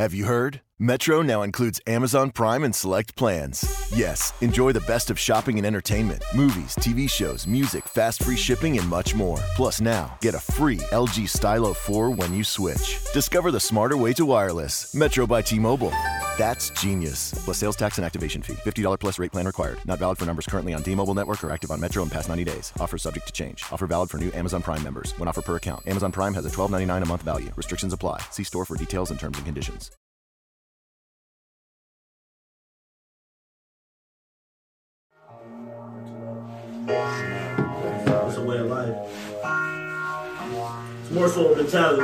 Have you heard? Metro now includes Amazon Prime and select plans. Yes, enjoy the best of shopping and entertainment, movies, TV shows, music, fast free shipping, and much more. Plus, now get a free LG Stylo 4 when you switch. Discover the smarter way to wireless. Metro by T Mobile. That's genius. Plus sales tax and activation fee. $50 plus rate plan required. Not valid for numbers currently on T Mobile network or active on Metro in past 90 days. Offer subject to change. Offer valid for new Amazon Prime members. When offer per account. Amazon Prime has a $12.99 a month value. Restrictions apply. See store for details and terms and conditions. It's a way of life. It's more so a mentality.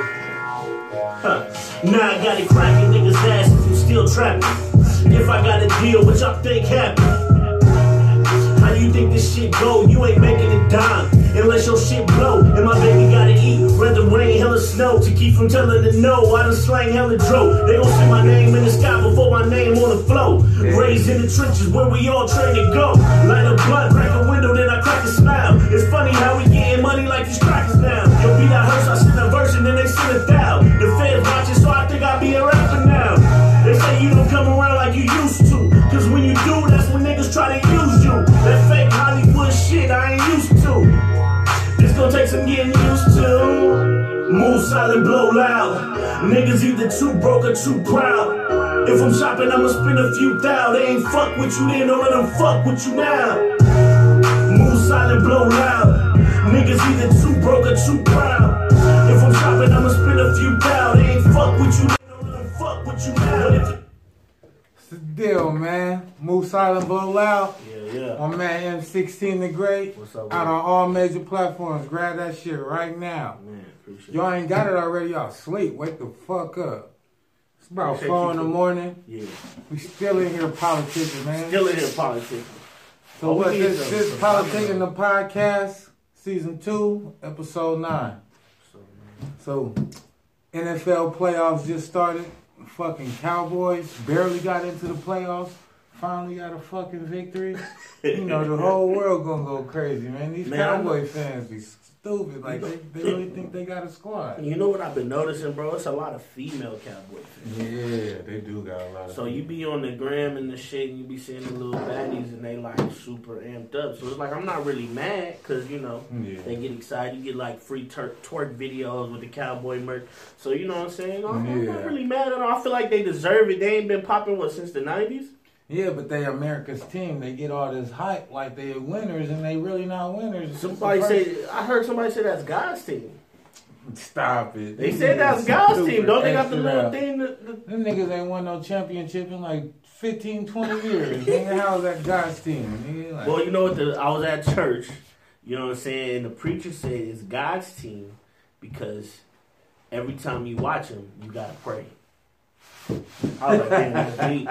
Huh. Now I got it cracking, niggas ass if you still trapping. If I got a deal, what y'all think happen? How you think this shit go? You ain't making it dime unless your shit blow. And my baby gotta eat, whether rain, hell, or snow. To keep from telling the no, I done slang hella dro. They gon' see my name in the sky before my name on the flow. Raised in the trenches where we all train to go. Light a blunt, crack It's funny how we getting money like these crackers now. Yo, beat that hearse, I send a verse and then they send a thou. The feds watching, so I think I'll be a rapper now. They say you don't come around like you used to. Cause when you do, that's when niggas try to use you. That fake Hollywood shit I ain't used to. This gon' take some getting used to. Move silent, blow loud. Niggas either too broke or too proud. If I'm shopping, I'ma spend a few thou. They ain't fuck with you then, don't let them fuck with you now. Move silent, blow loud. Niggas either too broke or too proud. If I'm shopping, I'ma spend a few thou. They ain't fuck with you then, don't let them fuck with you now. It's the deal, man. Move silent, blow loud. Yeah, yeah. My man M16 the Great. What's up, Out on all major platforms. Grab that shit right now. Man, appreciate Y'all ain't got it already. Y'all sleep. Wake the fuck up. It's about Appreciate four in the morning. Yeah. We still in here politicking, man. Still in here politics. So Oh, we? This, this politicking the podcast, season two, episode nine. So, So, NFL playoffs just started. Fucking Cowboys barely got into the playoffs. Finally got a fucking victory. You know, the whole world gonna go crazy, man. These Man, Cowboy fans be stupid. Like, they, they really think they got a squad. You know what I've been noticing, bro? It's a lot of female cowboy fans. Yeah, they do got a lot of So you be on the gram and the shit, and you be seeing the little baddies, and they like super amped up. So it's like I'm not really mad, cause you know Yeah. they get excited. You get like free twerk videos with the cowboy merch. So you know what I'm saying? I'm, I'm not really mad at them. I feel like they deserve it. They ain't been popping what since the '90s. Yeah, but they America's team. They get all this hype like they're winners, and they really not winners. Somebody say I heard somebody say that's God's team. Stop it. They said that's God's team. Don't they got the little out. thing? That, that, Them niggas ain't won no championship in like 15, 20 years. Nigga, how's that God's team? Like, Well, you know what? The, I was at church. You know what I'm saying? And the preacher said it's God's team because every time you watch him, you gotta pray. I was like, damn, that's deep.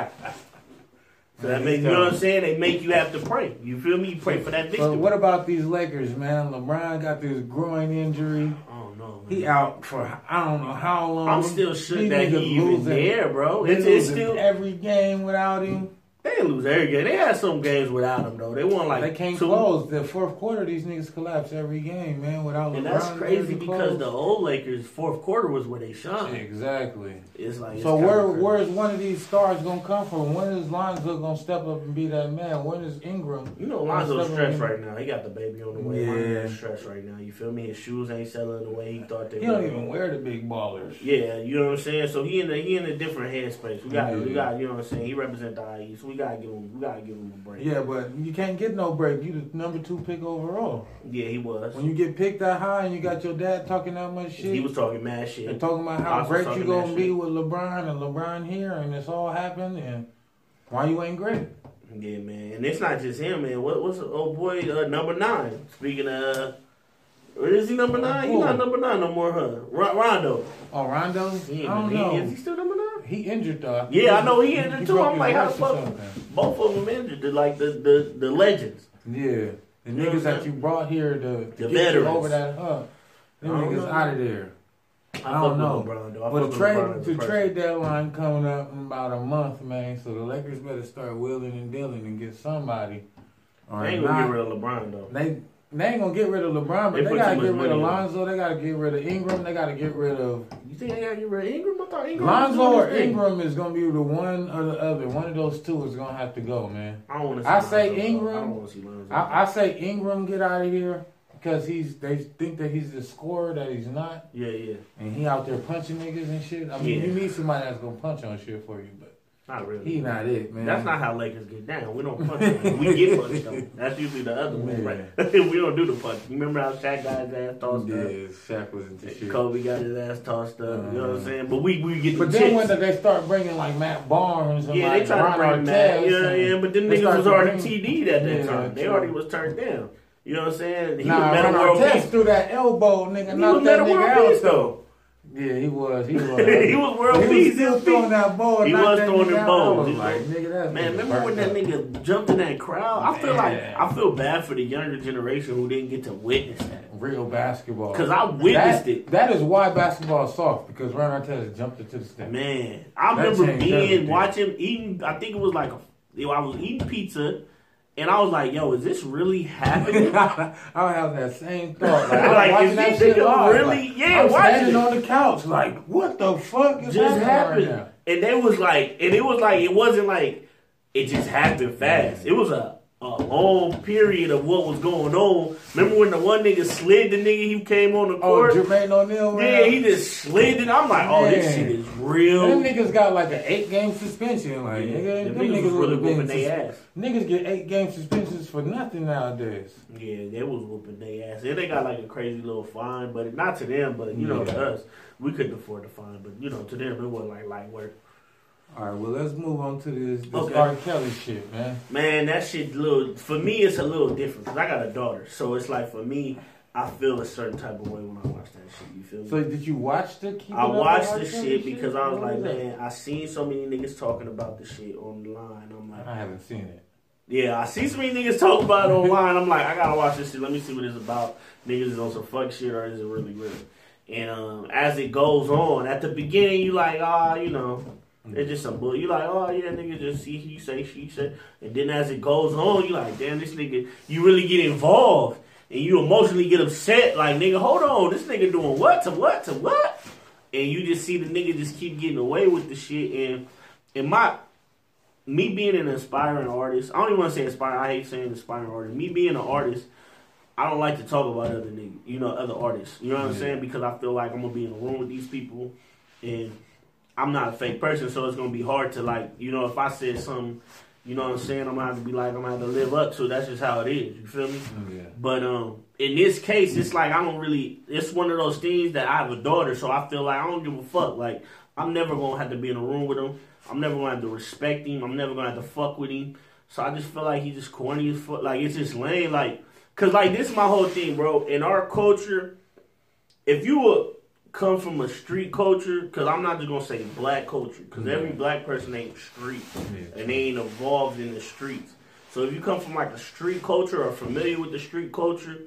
So that makes you know what I'm saying? They make you have to pray. You feel me? You pray for that victory. But what about these Lakers, man? LeBron got this groin injury. Oh no, man. He out for I don't know how long. I'm still shook These that niggas he even there, bro. They It's, it's still every game without him. They didn't lose every game. They had some games without him though. They won like they can't two. close. The fourth quarter, these niggas collapse every game, man. Without LeBron, And that's crazy because close. the old Lakers fourth quarter was where they shone. exactly. It's like So kinda where where's one of these stars gonna come from? When is Lonzo gonna step up and be that man? When is Ingram? You know Lonzo's stressed right now. He got the baby on the way. Yeah. Lonzo's stressed right now. You feel me? His shoes ain't selling the way he thought they He were. don't even wear the big ballers. Yeah, you know what I'm saying. So he in a he in a different headspace. We got we got you know what I'm saying. He represent the IE, so we gotta give him we gotta give him a break. Yeah, but you can't get no break. You the number two pick overall. yeah, he was. When you get picked that high and you got your dad talking that much shit, He was talking mad shit. and talking about how great you gonna be shit. with LeBron and LeBron here, and it's all happened, and why you ain't great? Yeah, man. And it's not just him, man. What what's oh boy uh, number nine? Speaking of. Or is he number nine? He's not number nine no more, huh? Ron- Rondo. Oh, Rondo? He ain't I don't he- know. Is he still number nine? He injured though. Yeah, I know he injured too. I'm like, how the fuck? Both of them injured. The, like the, the the legends. Yeah, the You niggas that you brought here to, to The get over that hump, them I niggas know. out of there. I fuck don't know. LeBron, though. I But the trade, the trade deadline coming up in about a month, man. So the Lakers better start wheeling and dealing and get somebody. They ain't gonna not, get rid of LeBron though. They They ain't gonna get rid of LeBron, but They they, gotta get rid of money on Lonzo. They gotta get rid of Ingram. They gotta get rid of You think they gotta get rid of Ingram? I thought Ingram. was Lonzo doing or thing. Ingram is gonna be the one or the other. One of those two is gonna have to go, man. I don't want to. See I say Lonzo. Ingram. I don't want to see Lonzo. I, I say Ingram get out of here because he's they think that he's the scorer that he's not, yeah, yeah. and he out there punching niggas and shit. I mean, Yeah. you need somebody that's gonna punch on shit for you, but Not really. he not it, man. That's not how Lakers get down. We don't punch them. We get punched them. That's usually the other way, right? we don't do the punch. You remember how Shaq got his ass tossed Yeah, up? Yeah, Shaq was into shit. Kobe got his ass tossed up. you know what I'm Uh, saying? But we we get But the then when chips. they start bringing like Matt Barnes and Yeah, like they try to bring Matt. Yeah, yeah. But then they niggas was already TD'd at that Yeah, time. They true. already was turned down. You know what I'm saying? He Nah, was Metta World Peace. threw that elbow, nigga. He was Metta World Peace though. Yeah, he was. He was. He was world he peace, was still throwing that ball. He was throwing nigga them out. balls. I was He like, nigga, that's Man, remember when that nigga jumped in that crowd? I feel like I feel bad for the younger generation who didn't get to witness that. real basketball? Cause I witnessed that, it. That is why basketball is soft because Ron Artest jumped into the step. Man, I That remember being everything. watching eating. I think it was like a, you know, I was eating pizza, and I was like, "Yo, is this really happening?" I have that same thought. Like, I was Like, watching is that this shit live. really- Like, yeah, I'm standing it. on the couch, like, what the fuck is just happening happened, right and they was like, and it was like, it wasn't like it just happened fast. It was a a long period of what was going on. Remember when the one nigga slid the nigga he came on the court? Oh, court? Jermaine O'Neal. yeah, man. he just slid it. I'm like, oh, this shit is real. Them niggas got like an eight game suspension. Like, Yeah, nigga, them them niggas was really whooping their ass. Niggas get eight game suspensions for nothing nowadays. Yeah, they was whooping their ass. And they got like a crazy little fine, but not to them, but you know, to us, we couldn't afford the fine. But you know, to them, it wasn't like light work. All right, well, let's move on to this, this Okay. R. Kelly shit, man. Man, that shit little for me. It's a little different because I got a daughter, so it's like for me, I feel a certain type of way when I watch that shit. You feel me? So, did you watch the? I watched the shit because I was What like, that? man, I seen so many niggas talking about the shit online. I'm like, I haven't seen it. Yeah, I see so many niggas talk about it online. I'm like, I gotta watch this shit. Let me see what it's about. Niggas is on some fuck shit or is it really real? And um, as it goes on, at the beginning, you like, ah, you know, it's just some bull. You like, oh yeah, nigga, just see he say, she said. And then as it goes on, you like, damn, this nigga, you really get involved and you emotionally get upset. Like, nigga, hold on, this nigga doing what to what to what? And you just see the nigga just keep getting away with the shit. And and my me being an aspiring artist, I don't even want to say aspiring. I hate saying aspiring artist. Me being an artist, I don't like to talk about other niggas, you know, other artists. You know what I'm saying? Because I feel like I'm gonna be in a room with these people, and I'm not a fake person, so it's gonna be hard to like, you know, if I said something, you know what I'm saying, I'm gonna have to be like, I'm gonna have to live up to. That's just how it is. You feel me? Oh, Yeah. But um, in this case, it's like I don't really. It's one of those things that I have a daughter, so I feel like I don't give a fuck. Like I'm never gonna have to be in a room with him. I'm never gonna have to respect him. I'm never gonna have to fuck with him. So I just feel like he's just corny as fuck. Like it's just lame. Like, cause like this is my whole thing, bro. In our culture, if you would come from a street culture, cause I'm not just gonna say black culture, cause every mm-hmm. black person ain't street Yeah. and they ain't involved in the streets. So if you come from like a street culture or familiar with the street culture,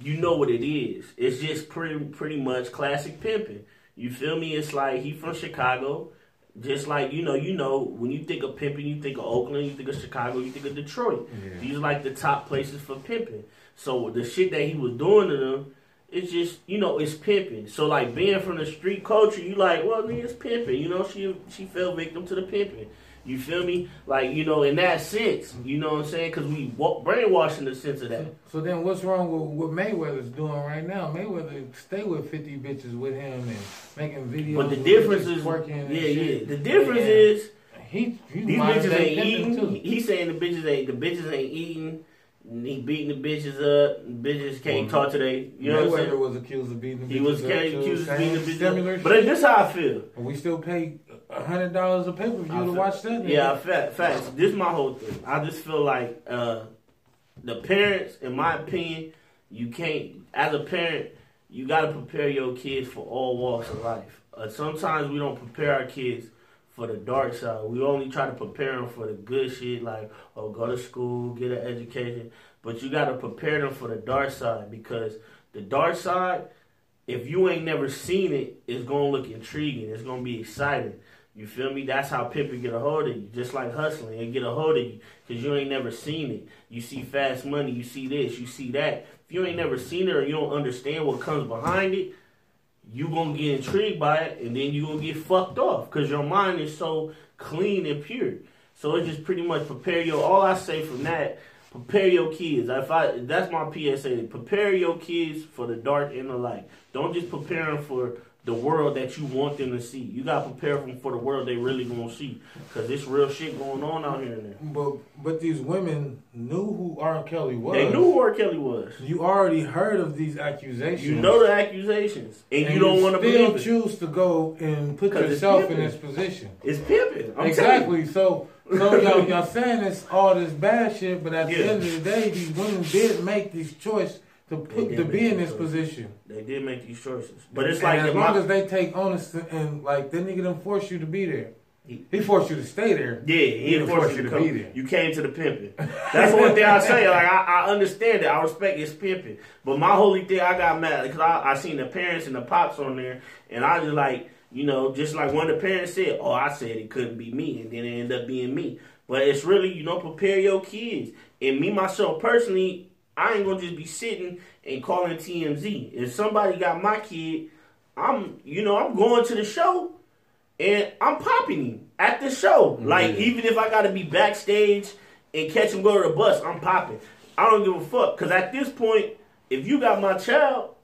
you know what it is. It's just pretty pretty much classic pimping. You feel me? It's like he from Chicago. Just like you know, you know, when you think of pimping, you think of Oakland, you think of Chicago, you think of Detroit. Yeah. These are like the top places for pimping. So the shit that he was doing to them, it's just you know, it's pimping. So like being from the street culture, you like, well, nigga, it's pimping. You know, she she fell victim to the pimping. You feel me? Like you know, in that sense, you know what I'm saying? Because we wa- brainwashed in the sense of that. So then, what's wrong with what Mayweather's doing right now? Mayweather stay with fifty bitches with him and making videos. But the difference is, twerking yeah, yeah. The difference And is he, he's these bitches ain't eating. He's saying the bitches ain't the bitches ain't eating. He beating the bitches up. Bitches can't Well, talk today. You know what I'm saying? was accused of beating the He was accused of beating the bitches up. But this how I feel. And we still pay a hundred dollars a pay per view to watch that. nigga. Yeah, fact, facts. This is my whole thing. I just feel like uh, the parents, in my opinion, you can't. As a parent, you got to prepare your kids for all walks of life. Uh, sometimes we don't prepare our kids for the dark side. We only try to prepare them for the good shit, like oh, go to school, get an education. But you got to prepare them for the dark side because the dark side, if you ain't never seen it, it's gonna look intriguing. It's gonna be exciting. You feel me? That's how pimping get a hold of you. Just like hustling, it get a hold of you because you ain't never seen it. You see fast money, you see this, you see that. If you ain't never seen it or you don't understand what comes behind it, you gonna get intrigued by it, and then you gonna get fucked off because your mind is so clean and pure. So it just pretty much prepare your. All I say from that, prepare your kids. If I that's my PSA. Prepare your kids for the dark and the light. Don't just prepare them for the world that you want them to see. You gotta prepare them for the world they really gonna see, cause it's real shit going on out here now. But but these women knew who R. Kelly was. They knew who R. Kelly was. You already heard of these accusations. You know the accusations, and, and you don't want to still believe it. choose to go and put yourself in this position. It's pimping. I'm exactly. So so y'all, y'all saying this all this bad shit, but at Yeah. the end of the day, these women did make this choice to put to be in this choice. position. They did make these choices, but it's And like as long my- as they take onus and like the nigga didn't force you to be there. He- He forced you to stay there. Yeah, he He didn't force you to be there. You came to the pimping. That's one thing I say. Like I, I understand it. I respect it's pimping. But my holy thing, I got mad because I, I seen the parents and the pops on there, and I just like you know, just like one of the parents said, "Oh, I said it couldn't be me," and then it ended up being me. But it's really you know, prepare your kids. And me myself personally, I ain't gonna just be sitting and calling TMZ. If somebody got my kid, I'm you know I'm going to the show and I'm popping him at the show. Mm-hmm. Like even if I got to be backstage and catch him go to the bus, I'm popping. I don't give a fuck because at this point, if you got my child,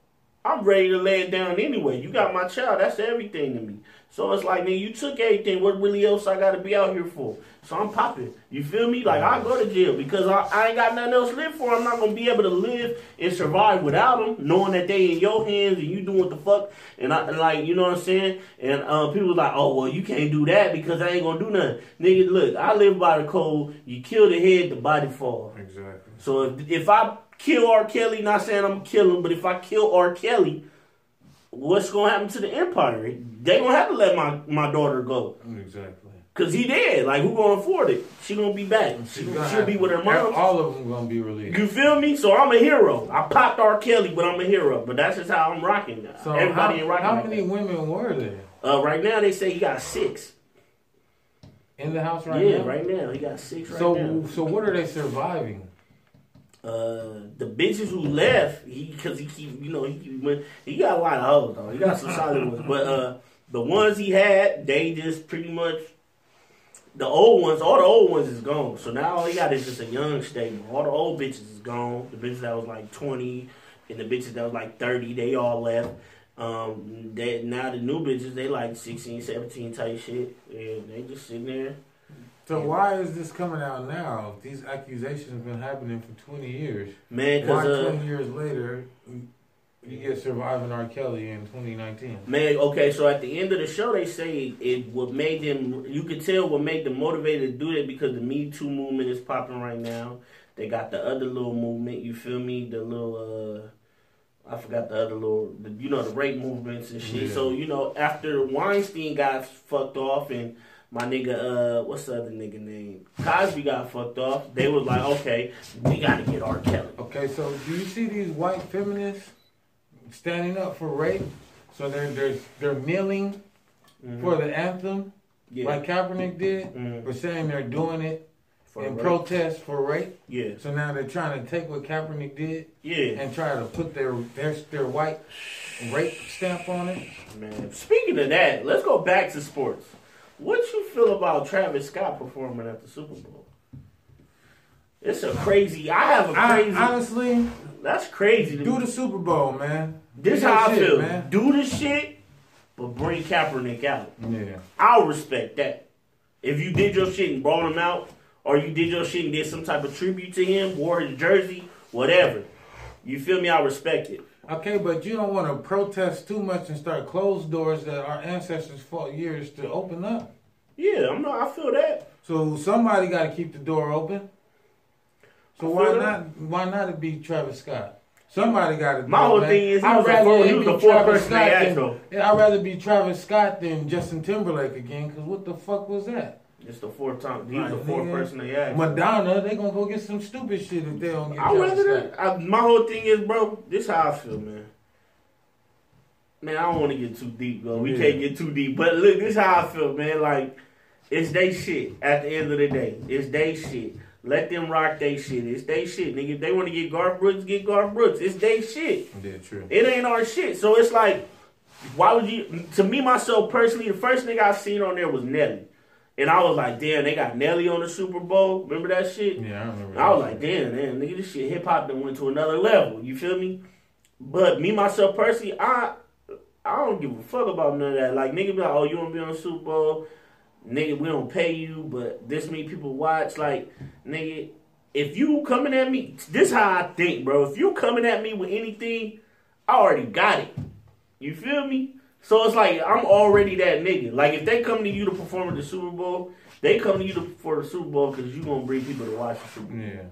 I'm ready to lay it down anyway. You got my child, that's everything to me. So it's like, man, you took everything. What really else I got to be out here for? So I'm popping. You feel me? Like I go to jail because I, I ain't got nothing else to live for. I'm not gonna be able to live and survive without them, knowing that they in your hands and you doing what the fuck. And I like, you know what I'm saying? And uh, people was like, oh well, you can't do that because I ain't gonna do nothing. Nigga, look, I live by the code. You kill the head, the body fall. Exactly. So if, if I kill R. Kelly, not saying I'm gonna kill him, but if I kill R. Kelly, what's gonna happen to the empire? They gonna have to let my, my daughter go. Exactly. Cause he did. Like who gonna afford it? She gonna be back. She, gonna she'll be with her mom. All of them gonna be released. You feel me? So I'm a hero. I popped R. Kelly, but I'm a hero. But that's just how I'm rocking now. So Everybody how, rocking. how like many that. women were there Uh, right now they say he got six. in the house right yeah, now? right now he got six right So now. so what are they surviving? Uh, the bitches who left, he because he keep you know he keep, went- he got a lot of hoes though. He got some solid ones, but uh, the ones he had, they just pretty much the old ones. All the old ones is gone. So now all he got is just a young stable. All the old bitches is gone. The bitches that was like twenty and the bitches that was like thirty, they all left. Um, they, now the new bitches they like 16, 17 type shit, and they just sitting there. So why is this coming out now? These accusations have been happening for twenty years. Man, Why uh, twenty years later you- get surviving R. Kelly in twenty nineteen? Man, okay, so at the end of the show, they say it what made them. You could tell what made them motivated to do that because the Me Too movement is popping right now. They got the other little movement. You feel me? The little. uh I forgot the other little, the, you know, the rape movements and shit. Yeah. So you know, after Weinstein got fucked off and my nigga, uh, what's the other nigga name? Cosby got fucked off. They was like, okay, we gotta get R. Kelly. Okay, so do you see these white feminists standing up for rape? So they're they're they're kneeling for the anthem, Yeah, like Kaepernick did, Mhm. for saying they're doing it For in rape. protest for rape. yeah, So now they're trying to take what Kaepernick did yeah. and try to put their their their white rape stamp on it. Man, speaking of that, let's go back to sports. What you feel about Travis Scott performing at the Super Bowl? It's a crazy. I have a crazy. honestly, that's crazy. To do me. the Super Bowl, man. this Do how I shit, feel. man. Do the shit, but bring Kaepernick out. Yeah. I'll respect that. If you did your shit and brought him out, or you did your shit and did some type of tribute to him, wore his jersey, whatever. You feel me? I respect it. Okay, but you don't want to protest too much and start closed doors that our ancestors fought years to open up. Yeah, I'm not. I feel that. So somebody got to keep the door open. So why feel not? Why not it be Travis Scott? Somebody got to. My whole thing is the fourth- he fourth person they. Yeah, I'd rather be Travis Scott than Justin Timberlake again. Cause what the fuck was that? It's the fourth time. He was the fourth person they asked. Madonna, they gonna go get some stupid shit if they don't get I rather that. I, my whole thing is, bro. This how I feel, man. Man, I don't want to get too deep, though. We Yeah. can't get too deep. But look, this is how I feel, man. Like, it's they shit at the end of the day. It's they shit. Let them rock they shit. It's they shit, nigga. If they want to get Garth Brooks, get Garth Brooks. It's they shit. Yeah, true. It ain't our shit. So it's like, why would you? To me, myself personally, the first nigga I seen on there was Nelly. And I was like, damn, they got Nelly on the Super Bowl. Remember that shit? Yeah, I remember. I was like, damn, man, nigga, this shit hip hop then went to another level. You feel me? But me myself Percy, I I don't give a fuck about none of that. Like nigga be like, oh, you wanna be on the Super Bowl? Nigga, we don't pay you, but this many people watch. Like, nigga, if you coming at me, this how I think, bro. If you coming at me with anything, I already got it. You feel me? So it's like I'm already that nigga. Like if they come to you to perform at the Super Bowl, they come to you to, for the Super Bowl because you gonna bring people to watch the Super Bowl. Yeah.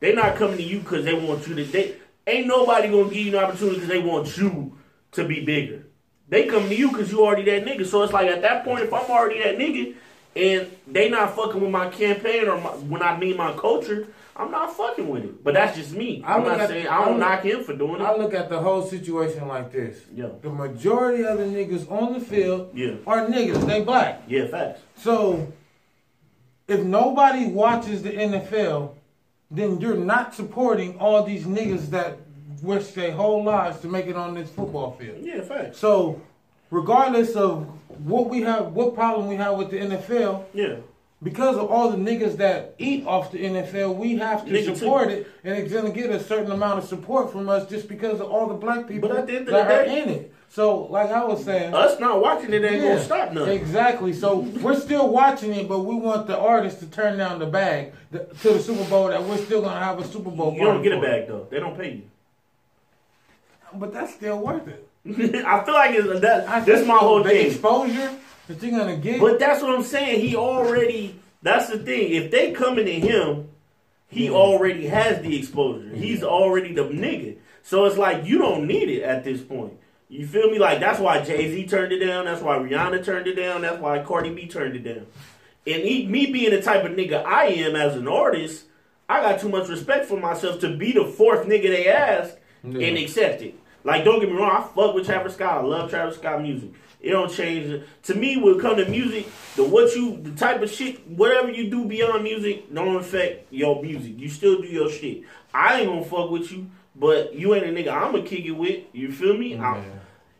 They not coming to you because they want you to. They ain't nobody gonna give you an opportunity because they want you to be bigger. They come to you because you already that nigga. So it's like at that point, if I'm already that nigga, and they not fucking with my campaign or my, when I mean my culture, I'm not fucking with it. But that's just me. I I'm look not saying I I don't look- knock him for doing it. I look at the whole situation like this. Yeah, The majority of the niggas on the field yeah, are niggas. They black. yeah. Facts. So if nobody watches the NFL, then you're not supporting all these niggas that risk their whole lives to make it on this football field. Yeah, facts. So regardless of what we have, what problem we have with the NFL, Yeah, because of all the niggas that eat off the NFL, we have to Nigga too. support it, and it's gonna get a certain amount of support from us just because of all the black people But at the end of that the are in it. So, like I was saying, us not watching it ain't yeah, gonna stop nothing. Exactly. So we're still watching it, but we want the artist to turn down the bag to the Super Bowl. That we're still gonna have a Super Bowl. You don't get a bag though. They don't pay you. but that's still worth it. I feel like it's, that. I That's my whole the thing. exposure that you're gonna get. But that's what I'm saying. He already. That's the thing. If they coming to him, he already has the exposure. He's already the nigga. So it's like you don't need it at this point. You feel me? Like that's why Jay Z turned it down. That's why Rihanna turned it down. That's why Cardi B turned it down. And he, me being the type of nigga I am as an artist, I got too much respect for myself to be the fourth nigga they ask Yeah. and accept it. Like, don't get me wrong, I fuck with Travis Scott. I love Travis Scott music. It don't change. it. To me, when it come to music, the what you, the type of shit, whatever you do beyond music, don't affect your music. You still do your shit. I ain't gonna fuck with you, but you ain't a nigga I'ma kick it with. You feel me? I- Yeah.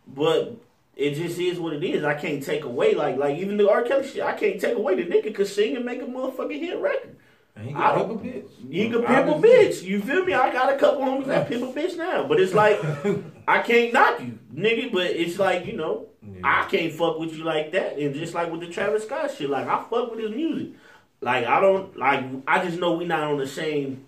but it just is what it is. I can't take away like like even the R. Kelly shit. I can't take away the nigga could sing and make a motherfucking hit record. And he I can don't- pimp a bitch. You can pimp a bitch. You feel me? I got a couple homies that pimp a bitch now. But it's like I can't knock you, nigga. But it's like, you know, I can't fuck with you like that. And just like with the Travis Scott shit, like I fuck with his music. Like I don't like I just know we not on the same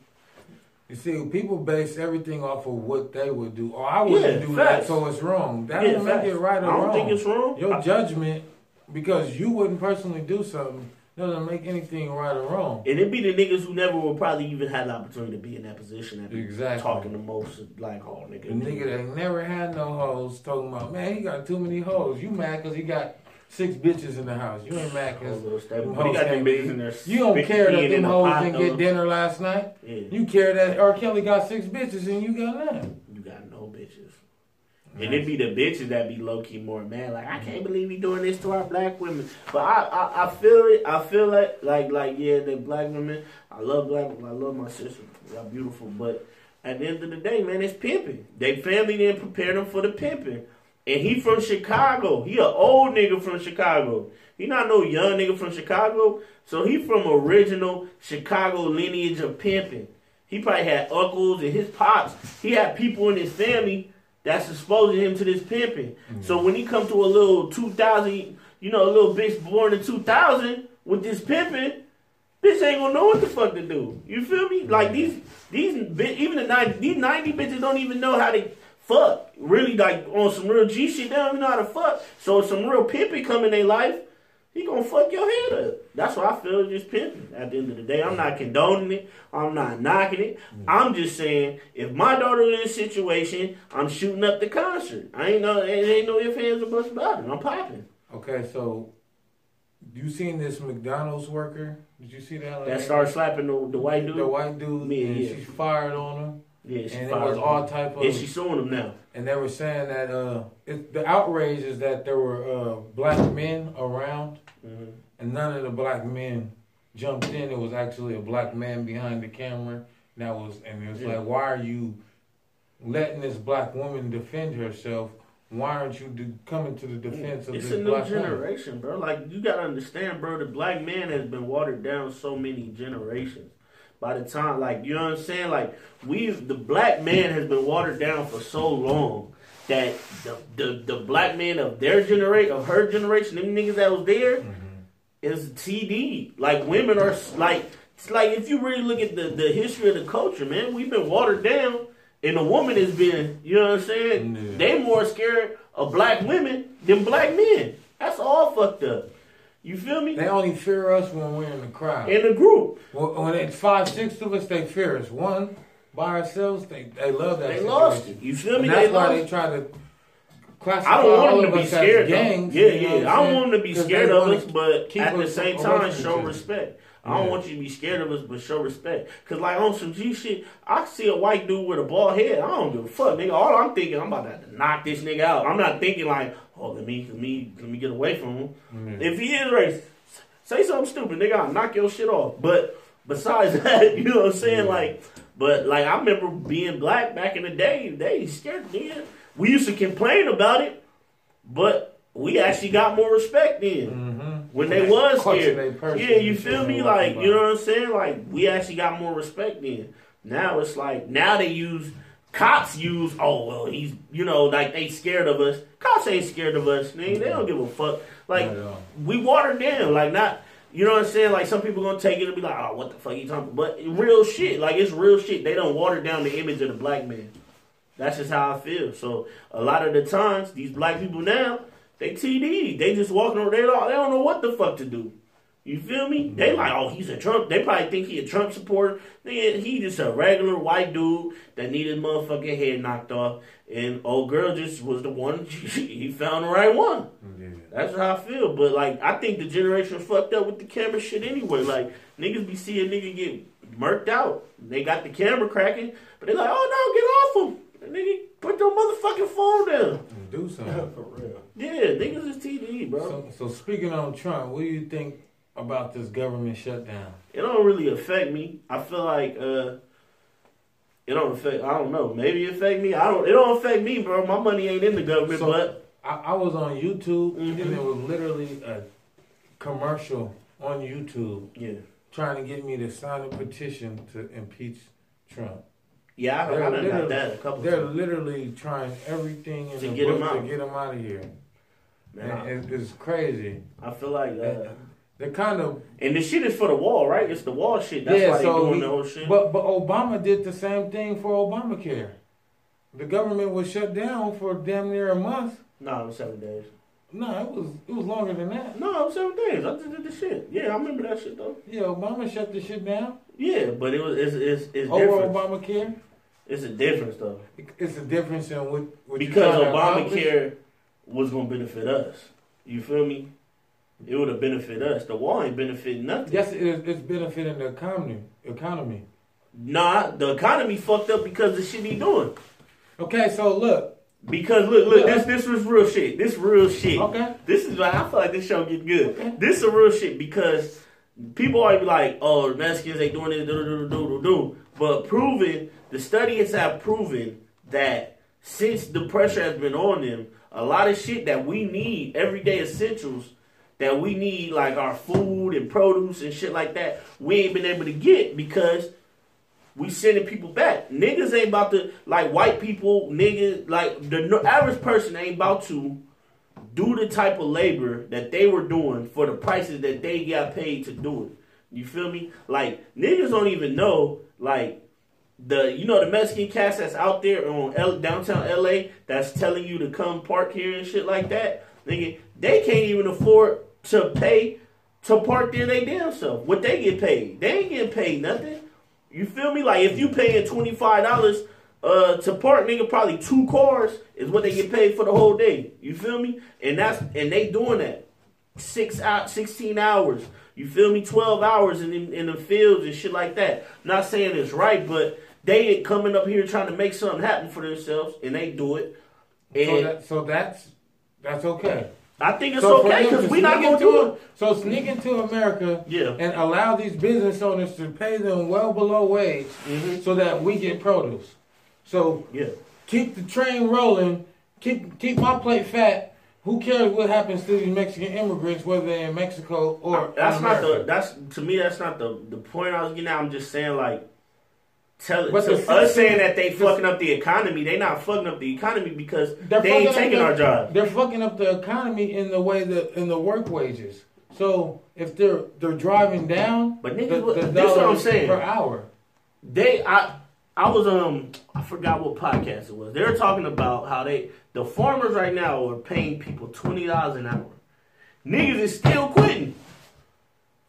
You see, people base everything off of what they would do. Or I wouldn't Yeah, do facts. that, so it's wrong. That Yeah, don't make facts. it right or I don't wrong. think it's wrong. Your I- judgment, because you wouldn't personally do something, doesn't make anything right or wrong. and it'd be the niggas who never will probably even had the opportunity to be in that position that Exactly. talking the most like oh nigga. The nigga that never had no hoes talking about, man, he got too many hoes. You mad because he got six bitches in the house. You ain't mad because Oh, but he got them bitches in there You don't care that them the hoes didn't get dinner last night. Yeah. You care that R. Kelly got six bitches and you got none. You got no bitches. And it be the bitches that be low key more mad. Like I can't believe he doing this to our black women. But I, I, I feel it. I feel like like like yeah, they black women. I love black. women. I love my sister. Y'all beautiful. But at the end of the day, man, it's pimping. They family didn't prepare them for the pimping. And he from Chicago. He a old nigga from Chicago. He not no young nigga from Chicago. So he from original Chicago lineage of pimping. He probably had uncles and his pops. He had people in his family that's exposing him to this pimping. Mm. So when he come to a little 2000, you know, a little bitch born in 2000 with this pimping, bitch ain't gonna know what the fuck to do. You feel me? Mm. Like these, these, even the 90, these 90 bitches don't even know how to fuck. Really, like on some real G shit, they don't even know how to fuck. So some real pimping come in their life, he gonna fuck your head up. That's what I feel just pimping. At the end of the day, I'm not condoning it. I'm not knocking it. I'm just saying, if my daughter in this situation, I'm shooting up the concert. I ain't no, it ain't no ifs, ands, or buts about it. I'm popping. Okay, so you seen this McDonald's worker? Did you see that? That started slapping the, the white dude. The white dude, Me, and yeah. she's fired on him. Yeah, she and it was him. all type of. And she's suing him now. and they were saying that uh, it, the outrage is that there were uh, black men around, Mhm. and none of the black men jumped in. It was actually a black man behind the camera. That was, and it was Yeah. like, why are you letting this black woman defend herself? Why aren't you de- coming to the defense of It's this a new black woman? generation, bro. Like you gotta understand, bro. The black man has been watered down so many generations. By the time, like you know what I'm saying, like we've the black man has been watered down for so long that the the, the black man of their generation, of her generation, them niggas that was there, is TD. Like women are like it's like if you really look at the the history of the culture, man, we've been watered down. And a woman has been, you know what I'm saying? Yeah. They more scared of black women than black men. That's all fucked up. You feel me? They only fear us when we're in the crowd. In the group, When when it's five, six of us, they fear us. One by ourselves, they they love that. they situation. lost it. You feel me? And that's they why lost. they try to I don't want them to be scared. as though. yeah, you know yeah. I'm don't want them to be scared of us, but keep at the same time, show respect. I don't want you to be scared of us, but show respect. Cause like on some G shit, I see a white dude with a bald head. I don't give a fuck, nigga. All I'm thinking, I'm about to knock this nigga out. I'm not thinking like, oh, let me, let me, let me get away from him. Yeah. If he is racist, say something stupid, nigga. I'll knock your shit off. But besides that, you know what I'm saying? Yeah. Like, but like I remember being black back in the day. They scared nigga. We used to complain about it, but we actually got more respect then Mhm. when they was scared. Yeah, you feel me? Like, you know what I'm saying? Like, we actually got more respect then. Now it's like, now they use, cops use, oh, well, he's, you know, like they scared of us. Cops ain't scared of us, nigga. They don't give a fuck. Like, Not at all. we watered down. Like, not, you know what I'm saying? Like, some people gonna take it and be like, oh, what the fuck you talking about? But real shit. Like, it's real shit. They don't water down the image of the black man. That's just how I feel. So a lot of the times, these black people now, they TD. They just walking around. They don't, they don't know what the fuck to do. You feel me? They mm-hmm. like, oh, he's a Trump. They probably think he a Trump supporter. Nigga, he just a regular white dude that needed motherfucking head knocked off. And old girl just was the one. he found the right one. Yeah. That's how I feel. But like, I think the generation fucked up with the camera shit anyway. Like, niggas be seeing nigga get murked out. They got the camera cracking, but they like, oh no, get off him. Nigga, put your motherfucking phone down. And Do something. For real. Yeah, niggas is TD, bro. So, so speaking on Trump, what do you think about this government shutdown? it don't really affect me. I feel like uh it don't affect. I don't know. Maybe it affect me. I don't. It don't affect me, bro. My money ain't in the government, So- but I, I was on YouTube Mhm. and it was literally a commercial on YouTube yeah, trying to get me to sign a petition to impeach Trump. Yeah. I, I They're done got that a couple They're times. literally trying everything in To the get book out. to get him out of here. Man, it, it's crazy. I, I feel like. Uh, They're kind of and the shit is for the wall, right? It's the wall shit. That's yeah. why they so doing he- the whole shit. but but Obama did the same thing for Obamacare. The government was shut down for damn near a month. no, it was seven days. No, it was it was longer than that. No, it was seven days. I just did the shit. Yeah, I remember that shit though. Yeah, Obama shut the shit down Yeah, but it was it's it's, it's over different. Obamacare. It's a difference though. It's a difference in what, what because. Obamacare was gonna benefit us. You feel me? It would have benefited us. The wall ain't benefiting nothing. Yes, it's benefiting the economy. Economy. Nah, the economy fucked up because of the shit he doing. Okay, so look. Because look, look, this this was real shit. This real shit. Okay. This is why I feel like this show get good. Okay. This is a real shit because people always be like, "Oh, the Mexicans ain't doing this, do do do do do." But proven, the studies have proven that since the pressure has been on them, a lot of shit that we need, everyday essentials that we need, like our food and produce and shit like that, we ain't been able to get because we sending people back. Niggas ain't about to like white people. Niggas like the average person ain't about to do the type of labor that they were doing for the prices that they got paid to do it. You feel me? Like niggas don't even know like the you know the Mexican cast that's out there on L, downtown LA that's telling you to come park here and shit like that. Nigga, they can't even afford to pay to park there they damn self. What they get paid? They ain't getting paid nothing. You feel me? Like if you paying twenty five dollars uh to park, nigga, probably two cars is what they get paid for the whole day. You feel me? And that's and they doing that six out sixteen hours. You feel me? Twelve hours in in, in the fields and shit like that. Not saying it's right, but They ain't coming up here trying to make something happen for themselves, and they do it. And So, that, so that's that's okay. I think it's So okay because to we not do a- it. So sneak into America Yeah. and allow these business owners to pay them well below wage Mhm. so that we get produce. So Yeah. keep the train rolling, keep keep my plate fat. Who cares what happens to these Mexican immigrants, whether they're in Mexico or That's in not the. That's to me. That's not the the point I was getting at. I'm just saying like. Tell But to us saying that they fucking up the economy. They not fucking up the economy because They're ain't taking the- our job. They're fucking up the economy in the way that in the work wages. So if they're they're driving down, But niggas, the, what- the this what I'm saying. per hour. They, I, I was um, I forgot what podcast it was. They were talking about how they, the farmers right now are paying people twenty dollars an hour. Niggas is still quitting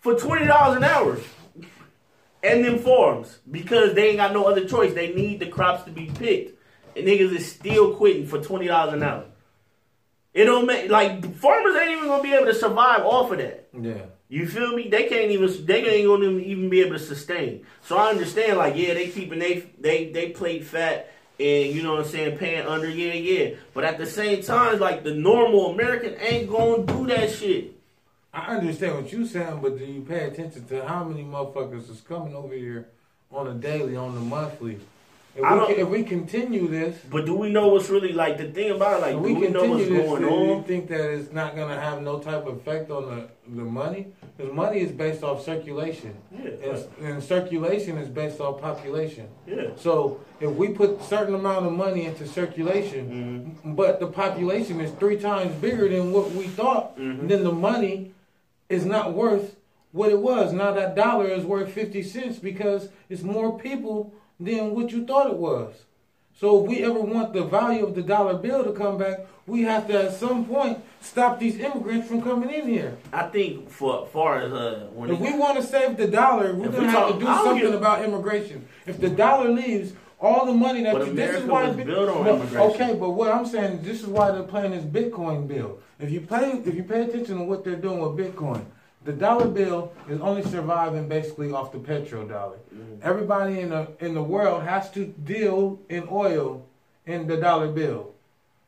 for twenty dollars an hour, and them farms because they ain't got no other choice. They need the crops to be picked, and niggas is still quitting for twenty dollars an hour. It don't make like farmers ain't even gonna be able to survive off of that. Yeah. You feel me? They can't even they ain't gonna even be able to sustain. So I understand, like, yeah, they keeping they they they plate fat and you know what I'm saying, paying under, yeah, yeah. But at the same time, like the normal American ain't gonna do that shit. I understand what you're saying, but do you pay attention to how many motherfuckers is coming over here on a daily, on the monthly? If I we, don't- if we continue this, But do we know what's really like the thing about it? Like, do we we know what's this, going do you on? think that it's not going to have no type of effect on the, the money? Because money is based off circulation. Yeah, And, and circulation is based off population. yeah. So if we put certain amount of money into circulation, Mm-hmm. but the population is three times bigger than what we thought, Mhm. then the money is not worth what it was. Now that dollar is worth fifty cents because it's more people than what you thought it was. So if we ever want the value of the dollar bill to come back, we have to at some point stop these immigrants from coming in here. I think for far as uh, when If we want to save the dollar, we're gonna we have talk- to do something get- about immigration. If the dollar leaves, all the money that But you, this is why was built on Well, immigration. Okay, but what I'm saying, this is why they're playing this Bitcoin bill. If you pay, if you pay attention to what they're doing with Bitcoin, the dollar bill is only surviving basically off the petrodollar. Mm-hmm. Everybody in the in the world has to deal in oil in the dollar bill.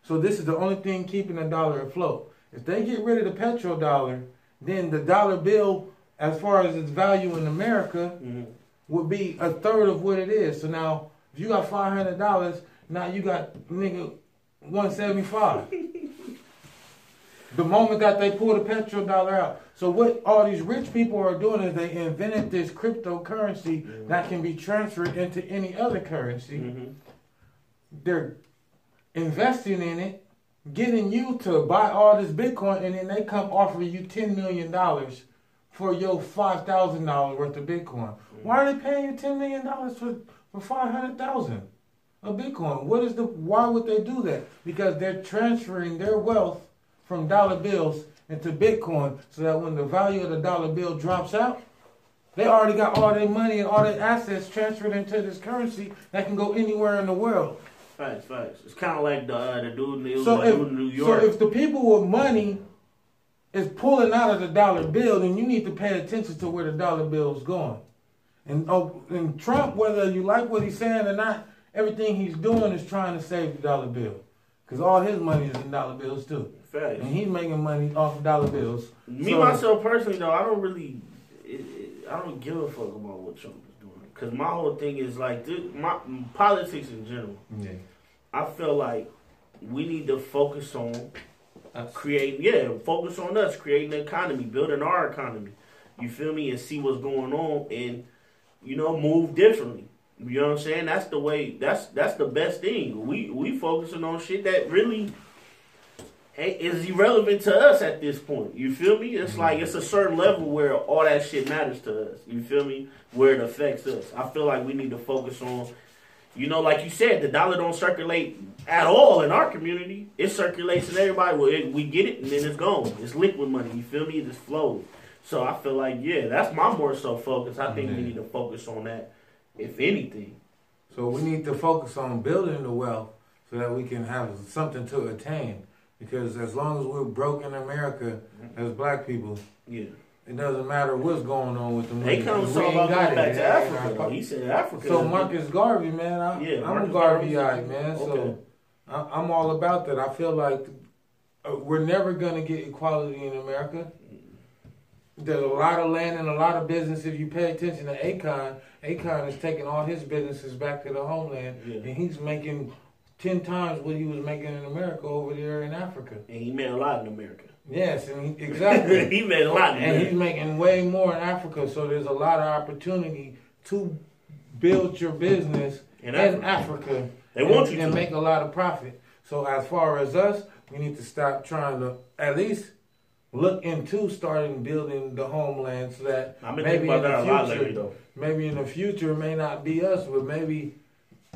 So this is the only thing keeping the dollar afloat. If they get rid of the petrodollar, then the dollar bill, as far as its value in America, Mhm. would be a third of what it is. So now, you got five hundred dollars, now you got nigga one seventy five. the moment that they pull the petrol dollar out. So what all these rich people are doing is they invented this cryptocurrency that can be transferred into any other currency Mhm. they're investing in it, getting you to buy all this Bitcoin, and then they come offer you ten million dollars for your five thousand dollars worth of Bitcoin. Why are they paying you ten million dollars for for five hundred thousand of Bitcoin? What is the why would they do that? Because they're transferring their wealth from dollar bills into Bitcoin, so that when the value of the dollar bill drops out. They already got all their money and all their assets transferred into this currency that can go anywhere in the world. Facts, facts. It's kind of like the uh, the dude, So the if, in New York. so if the people with money is pulling out of the dollar bill, then you need to pay attention to where the dollar bill is going. And oh, and Trump, whether you like what he's saying or not, everything he's doing is trying to save the dollar bill, because all his money is in dollar bills too, Facts. and he's making money off of dollar bills. Me So- myself personally though, I don't really, it, it, I don't give a fuck about what Trump is doing. Cause my whole thing is like, dude, my politics in general. Yeah. I feel like we need to focus on Us. create, yeah, focus on us creating the economy, building our economy. You feel me? And see what's going on, and you know, move differently. You know what I'm saying? That's the way. That's that's the best thing. We we focusing on shit that really ain't- is irrelevant to us at this point. You feel me? It's mm-hmm. like it's a certain level where all that shit matters to us. You feel me? Where it affects us. I feel like we need to focus on, you know, like you said, the dollar don't circulate at all in our community. It circulates in everybody. Well, it, we get it and then it's gone. It's liquid money. You feel me? It just flows. So I feel like yeah, that's my more so focus. I think we need to focus on that, if anything. So we need to focus on building the wealth so that we can have something to attain. Because as long as we're broke in America as black people, Yeah. It doesn't matter what's going on with the money. We talking ain't about going back it. to Africa. He said Africa. So Marcus Garvey, man, I, Yeah, I'm Marcus a Garveyite, a- man. okay. So I, I'm all about that. I feel like uh, we're never gonna get equality in America. There's a lot of land and a lot of business. If you pay attention to Akon, Akon is taking all his businesses back to the homeland, Yeah. and he's making ten times what he was making in America over there in Africa. And he made a lot in America. Yes, and he, exactly. he made a lot in and he's making way more in Africa. So there's a lot of opportunity to build your business In in, Africa. Africa. They want you and to. make a lot of profit. So as far as us, we need to stop trying to at least look into starting building the homeland so that maybe in about that a the future, maybe in the future it may not be us, but maybe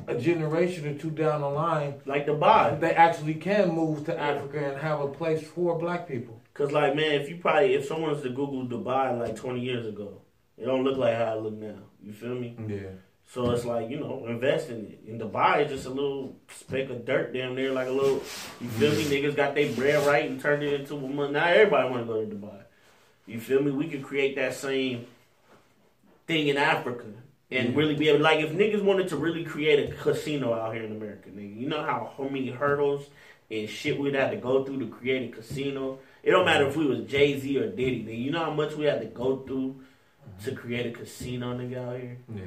a generation or two down the line, Like the Dubai. they actually can move to Africa and have a place for black people. Cause like man, if you probably if someone was to Google Dubai like twenty years ago, it don't look like how it look now. You feel me? Yeah. So it's like you know, invest in it. In Dubai, it's just a little speck of dirt down there, like a little. You feel me? Mm-hmm. Niggas got their bread right and turned it into a money. Now everybody want to go to Dubai. You feel me? We could create that same thing in Africa and mm-hmm. really be able, like, if niggas wanted to really create a casino out here in America, nigga, you know how, how many hurdles and shit we'd have to go through to create a casino. It don't matter mm-hmm. if we was Jay Z or Diddy, nigga. You know how much we had to go through to create a casino, nigga, out here Yeah.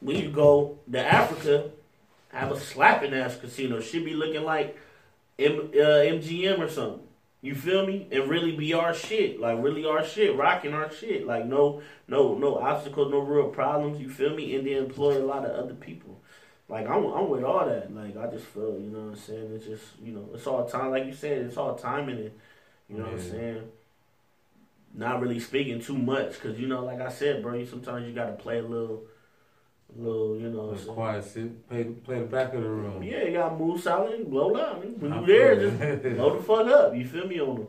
when you go to Africa, have a slapping ass casino. Should be looking like M, uh, MGM or something. You feel me? And really be our shit, like really our shit, rocking our shit. Like no, no, no obstacles, no real problems. You feel me? And then employ a lot of other people. Like I'm, I'm with all that. Like I just feel, you know what I'm saying? It's just, you know, it's all time. Like you said, it's all timing it. you know what I'm saying? Not really speaking too much, cause you know, like I said, bro, you sometimes you gotta play a little, little, you know. Just quiet, sit, play, play the back of the room. Yeah, you gotta move silent and blow loud. nigga. When you there, just blow the fuck up. You feel me on them?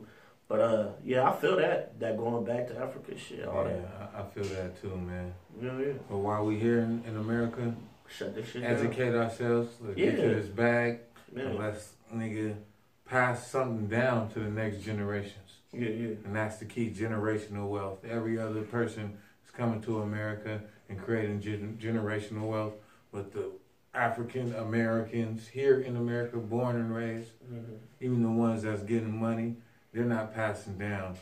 But uh, yeah, I feel that that going back to Africa shit, all Yeah, that. I, I feel that too, man. Yeah, yeah. But while we here in, in America, Shut this shit down. educate ourselves, let's get to this bag, let's nigga pass something down to the next generations. Yeah, yeah. And that's the key, generational wealth. Every other person is coming to America and creating gen- generational wealth, but the African Americans here in America, born and raised, Mhm. even the ones that's getting money, they're not passing down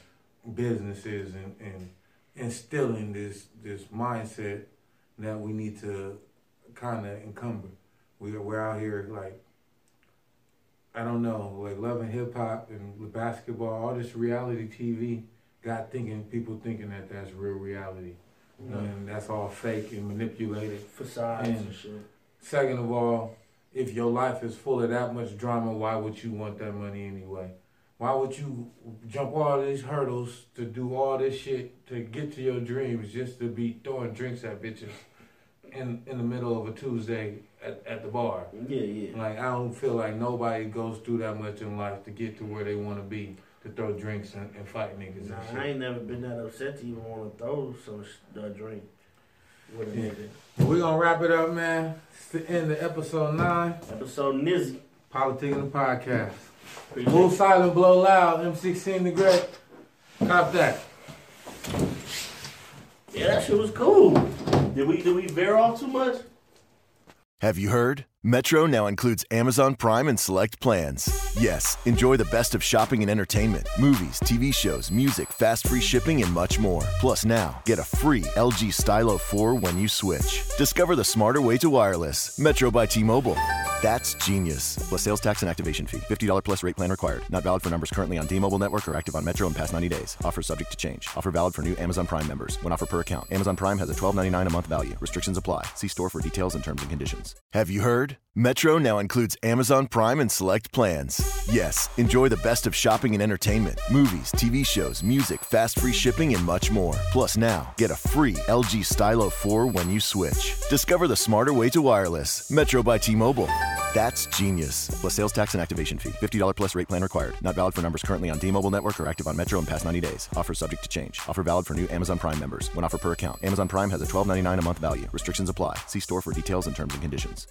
businesses and, and instilling this this mindset that we need to kind of encumber. We we're out here like I don't know, like loving hip hop and basketball, all this reality TV got thinking people thinking that that's real reality, Yeah. and that's all fake and manipulated. Facades And- and shit. Second of all, if your life is full of that much drama, why would you want that money anyway? Why would you jump all these hurdles to do all this shit to get to your dreams just to be throwing drinks at bitches in in the middle of a Tuesday at, at the bar? Yeah, yeah. Like I don't feel like nobody goes through that much in life to get to where they want to be to throw drinks and, and fight niggas Nah, and I ain't never been that upset to even want to throw some sh- uh, drink with a Yeah. nigga. But we gonna wrap it up, man. It's the end of episode nine, Episode Nizzy. Politic in the podcast. Appreciate Move silent, blow loud. M16 the great. Cop that. Yeah, that shit was cool. Did we did we veer off too much? Have you heard? Metro now includes Amazon Prime and select plans. Yes, enjoy the best of shopping and entertainment, movies, TV shows, music, fast free shipping, and much more. Plus, now get a free LG Stylo 4 when you switch. Discover the smarter way to wireless. Metro by T Mobile. That's genius. Plus sales tax and activation fee. $50 plus rate plan required. Not valid for numbers currently on T-Mobile network or active on Metro in past 90 days. Offer subject to change. Offer valid for new Amazon Prime members. When offer per account. Amazon Prime has a $12.99 a month value. Restrictions apply. See store for details and terms and conditions. Have you heard? Metro now includes Amazon Prime and select plans. Yes, enjoy the best of shopping and entertainment, movies, TV shows, music, fast free shipping, and much more. Plus, now get a free LG Stylo 4 when you switch. Discover the smarter way to wireless. Metro by T Mobile. That's genius. Plus sales tax and activation fee. $50 plus rate plan required. Not valid for numbers currently on T-Mobile network or active on Metro in past 90 days. Offer subject to change. Offer valid for new Amazon Prime members. When offer per account. Amazon Prime has a $12.99 a month value. Restrictions apply. See store for details and terms and conditions.